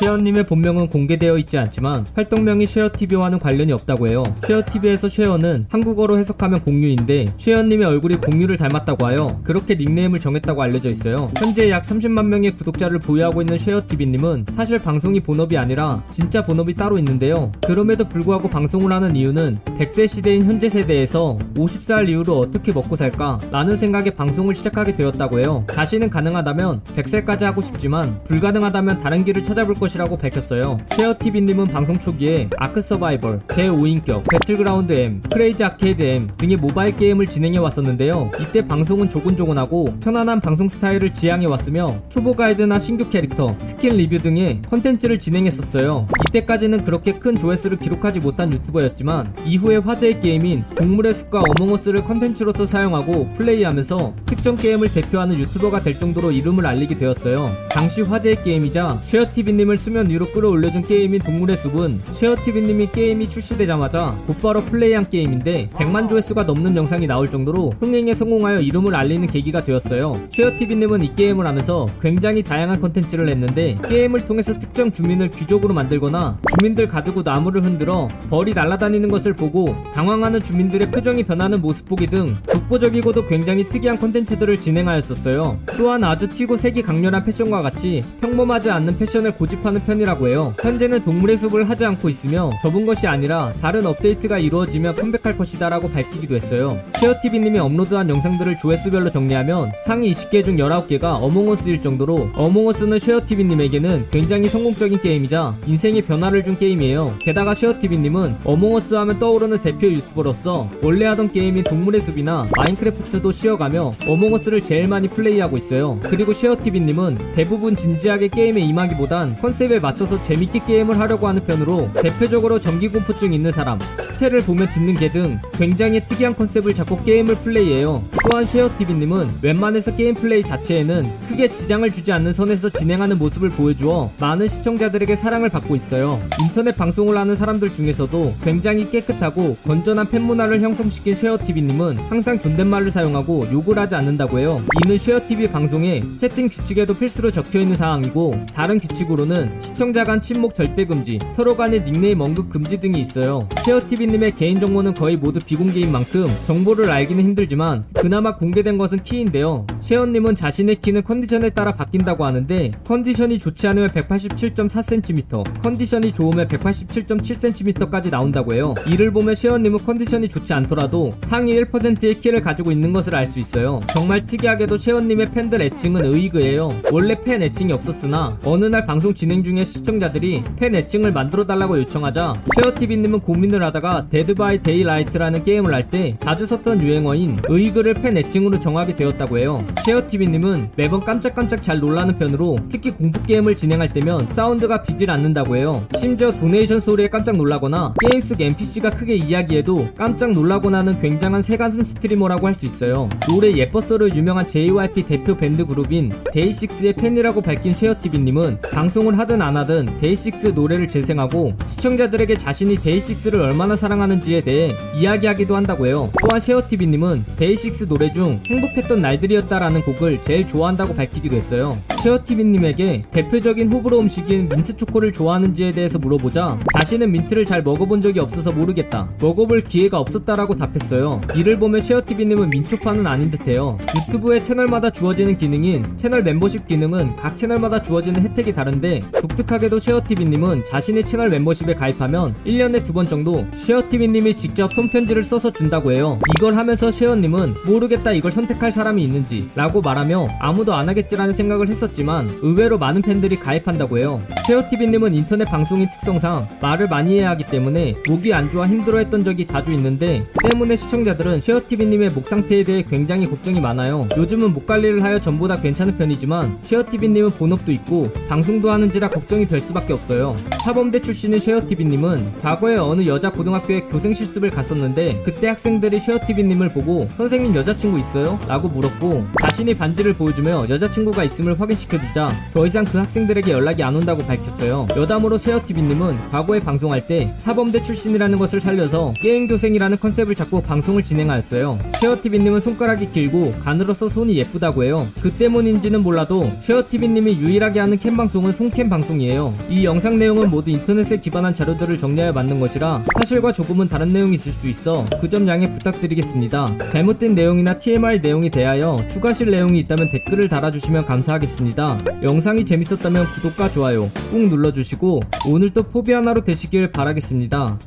쉐어님의 본명은 공개되어 있지 않지만 활동명이 쉐어TV와는 관련이 없다고 해요. 쉐어TV에서 쉐어는 한국어로 해석하면 공유인데 쉐어님의 얼굴이 공유를 닮았다고 하여 그렇게 닉네임을 정했다고 알려져 있어요. 현재 약 30만 명의 구독자를 보유하고 있는 쉐어TV님은 사실 방송이 본업이 아니라 진짜 본업이 따로 있는데요. 그럼에도 불구하고 방송을 하는 이유는 100세 시대인 현재 세대에서 50살 이후로 어떻게 먹고 살까? 라는 생각에 방송을 시작하게 되었다고 해요. 자신은 가능하다면 100살까지 하고 싶지만 불가능하다면 다른 길을 찾아볼 것이 라고 밝혔어요. 쉐어TV님은 방송 초기에 아크 서바이벌, 제5인격, 배틀그라운드 M, 크레이지 아케이드 M 등의 모바일 게임을 진행해 왔었는데요. 이때 방송은 조곤조곤하고 편안한 방송 스타일을 지향해 왔으며 초보 가이드나 신규 캐릭터, 스킨 리뷰 등의 컨텐츠를 진행했었어요. 이때까지는 그렇게 큰 조회수를 기록하지 못한 유튜버였지만 이후에 화제의 게임인 동물의 숲과 어몽어스를 컨텐츠로서 사용하고 플레이하면서 특정 게임을 대표하는 유튜버가 될 정도로 이름을 알리게 되었어요. 당시 화제의 게임이자 쉐어TV님을 수면 위로 끌어올려준 게임인 동물의 숲은 쉐어TV님이 게임이 출시되자마자 곧바로 플레이한 게임인데 100만 조회수가 넘는 영상이 나올 정도로 흥행에 성공하여 이름을 알리는 계기가 되었어요. 쉐어TV님은 이 게임을 하면서 굉장히 다양한 컨텐츠를 했는데 게임을 통해서 특정 주민을 귀족으로 만들거나 주민들 가두고 나무를 흔들어 벌이 날아다니는 것을 보고 당황하는 주민들의 표정이 변하는 모습 보기 등 독보적이고도 굉장히 특이한 컨텐츠들을 진행하였었어요. 또한 아주 튀고 색이 강렬한 패션과 같이 평범하지 않는 패션을 고집 하는 편이라고 해요. 현재는 동물의 숲을 하지 않고 있으며 접은 것이 아니라 다른 업데이트가 이루어지며 컴백할 것이다 라고 밝히기도 했어요. 쉐어TV님이 업로드한 영상들을 조회수별로 정리하면 상위 20개 중 19개가 어몽어스일 정도로 어몽어스는 쉐어TV님에게는 굉장히 성공적인 게임이자 인생의 변화를 준 게임이에요. 게다가 쉐어TV님은 어몽어스 하면 떠오르는 대표 유튜버로서 원래 하던 게임인 동물의 숲이나 마인크래프트도 쉬어가며 어몽어스를 제일 많이 플레이하고 있어요. 그리고 쉐어TV님은 대부분 진지하게 게임에 임하기보단 컨셉에 맞춰서 재밌게 게임을 하려고 하는 편으로 대표적으로 전기공포증 있는 사람, 시체를 보면 짖는 개 등 굉장히 특이한 컨셉을 잡고 게임을 플레이해요. 또한 쉐어TV님은 웬만해서 게임 플레이 자체에는 크게 지장을 주지 않는 선에서 진행하는 모습을 보여주어 많은 시청자들에게 사랑을 받고 있어요. 인터넷 방송을 하는 사람들 중에서도 굉장히 깨끗하고 건전한 팬 문화를 형성시킨 쉐어TV님은 항상 존댓말을 사용하고 욕을 하지 않는다고 해요. 이는 쉐어TV 방송에 채팅 규칙에도 필수로 적혀있는 사항이고 다른 규칙으로는 시청자 간 침묵 절대 금지, 서로 간의 닉네임 언급 금지 등이 있어요. 쉐어TV님의 개인정보는 거의 모두 비공개인 만큼 정보를 알기는 힘들지만 그나마 공개된 것은 키인데요. 쉐어님은 자신의 키는 컨디션에 따라 바뀐다고 하는데 컨디션이 좋지 않으면 187.4cm, 컨디션이 좋으면 187.7cm까지 나온다고 해요. 이를 보면 쉐어님은 컨디션이 좋지 않더라도 상위 1%의 키를 가지고 있는 것을 알 수 있어요. 정말 특이하게도 쉐어님의 팬들 애칭은 의그예요. 원래 팬 애칭이 없었으나 어느 날 방송 진행 중에 시청자들이 팬 애칭을 만들어 달라고 요청하자 쉐어TV님은 고민을 하다가 Dead by Daylight라는 게임을 할 때 자주 썼던 유행어인 의그를 팬 애칭으로 정하게 되었다고 해요. 쉐어TV님은 매번 깜짝깜짝 잘 놀라는 편으로 특히 공포 게임을 진행할 때면 사운드가 비질 않는다고 해요. 심지어 donation 소리에 깜짝 놀라거나 게임 속 NPC가 크게 이야기해도 깜짝 놀라곤 하는 굉장한 새가슴 streamer라고 할 수 있어요. 노래 예뻐서로 유명한 JYP 대표 밴드 그룹인 데이식스의 팬이라고 밝힌 쉐어TV님은 방송을 하든 안 하든 데이식스 노래를 재생하고 시청자들에게 자신이 데이식스를 얼마나 사랑하는지에 대해 이야기하기도 한다고 해요. 또한 쉐어TV님은 데이식스 노래 중 행복했던 날들이었다라는 곡을 제일 좋아한다고 밝히기도 했어요. 쉐어TV님에게 대표적인 호불호 음식인 민트 초코를 좋아하는지에 대해서 물어보자 자신은 민트를 잘 먹어본 적이 없어서 모르겠다. 먹어볼 기회가 없었다라고 답했어요. 이를 보면 쉐어TV님은 민초파는 아닌 듯해요. 유튜브에 채널마다 주어지는 기능인 채널 멤버십 기능은 각 채널마다 주어지는 혜택이 다른데 독특하게도 쉐어TV님은 자신의 채널 멤버십에 가입하면 1년에 두 번 정도 쉐어TV님이 직접 손편지를 써서 준다고 해요. 이걸 하면서 쉐어님은 모르겠다 이걸 선택할 사람이 있는지 라고 말하며 아무도 안 하겠지라는 생각을 했었 지만 의외로 많은 팬들이 가입한다고 해요. 쉐어TV님은 인터넷 방송인 특성상 말을 많이 해야 하기 때문에 목이 안 좋아 힘들어했던 적이 자주 있는데 때문에 시청자들은 쉐어TV님의 목 상태에 대해 굉장히 걱정이 많아요. 요즘은 목 관리를 하여 전보다 괜찮은 편이지만 쉐어TV님은 본업도 있고 방송도 하는지라 걱정이 될 수밖에 없어요. 사범대 출신인 쉐어TV님은 과거에 어느 여자 고등학교에 교생 실습을 갔었는데 그때 학생들이 쉐어TV님을 보고 선생님 여자친구 있어요? 라고 물었고 자신이 반지를 보여주며 여자친구가 있음을 확인 정리시켜주자 더 이상 그 학생들에게 연락이 안 온다고 밝혔어요. 여담으로 쉐어TV님은 과거에 방송할 때 사범대 출신이라는 것을 살려서 게임 교생이라는 concept을 잡고 방송을 진행하였어요. 쉐어TV님은 손가락이 길고 가늘어서 손이 예쁘다고 해요. 그 때문인지는 몰라도 쉐어TV님이 유일하게 하는 cam 방송은 손cam 방송이에요. 이 영상 내용은 모두 인터넷에 기반한 자료들을 정리하여 만든 것이라 사실과 조금은 다른 내용이 있을 수 있어 그 점 양해 부탁드리겠습니다. 잘못된 내용이나 TMI 내용에 대하여 추가하실 내용이 있다면 댓글을 달아주시면 감사하겠습니다. 영상이 재밌었다면 구독과 좋아요 꾹 눌러주시고 오늘도 포비 하나로 되시길 바라겠습니다.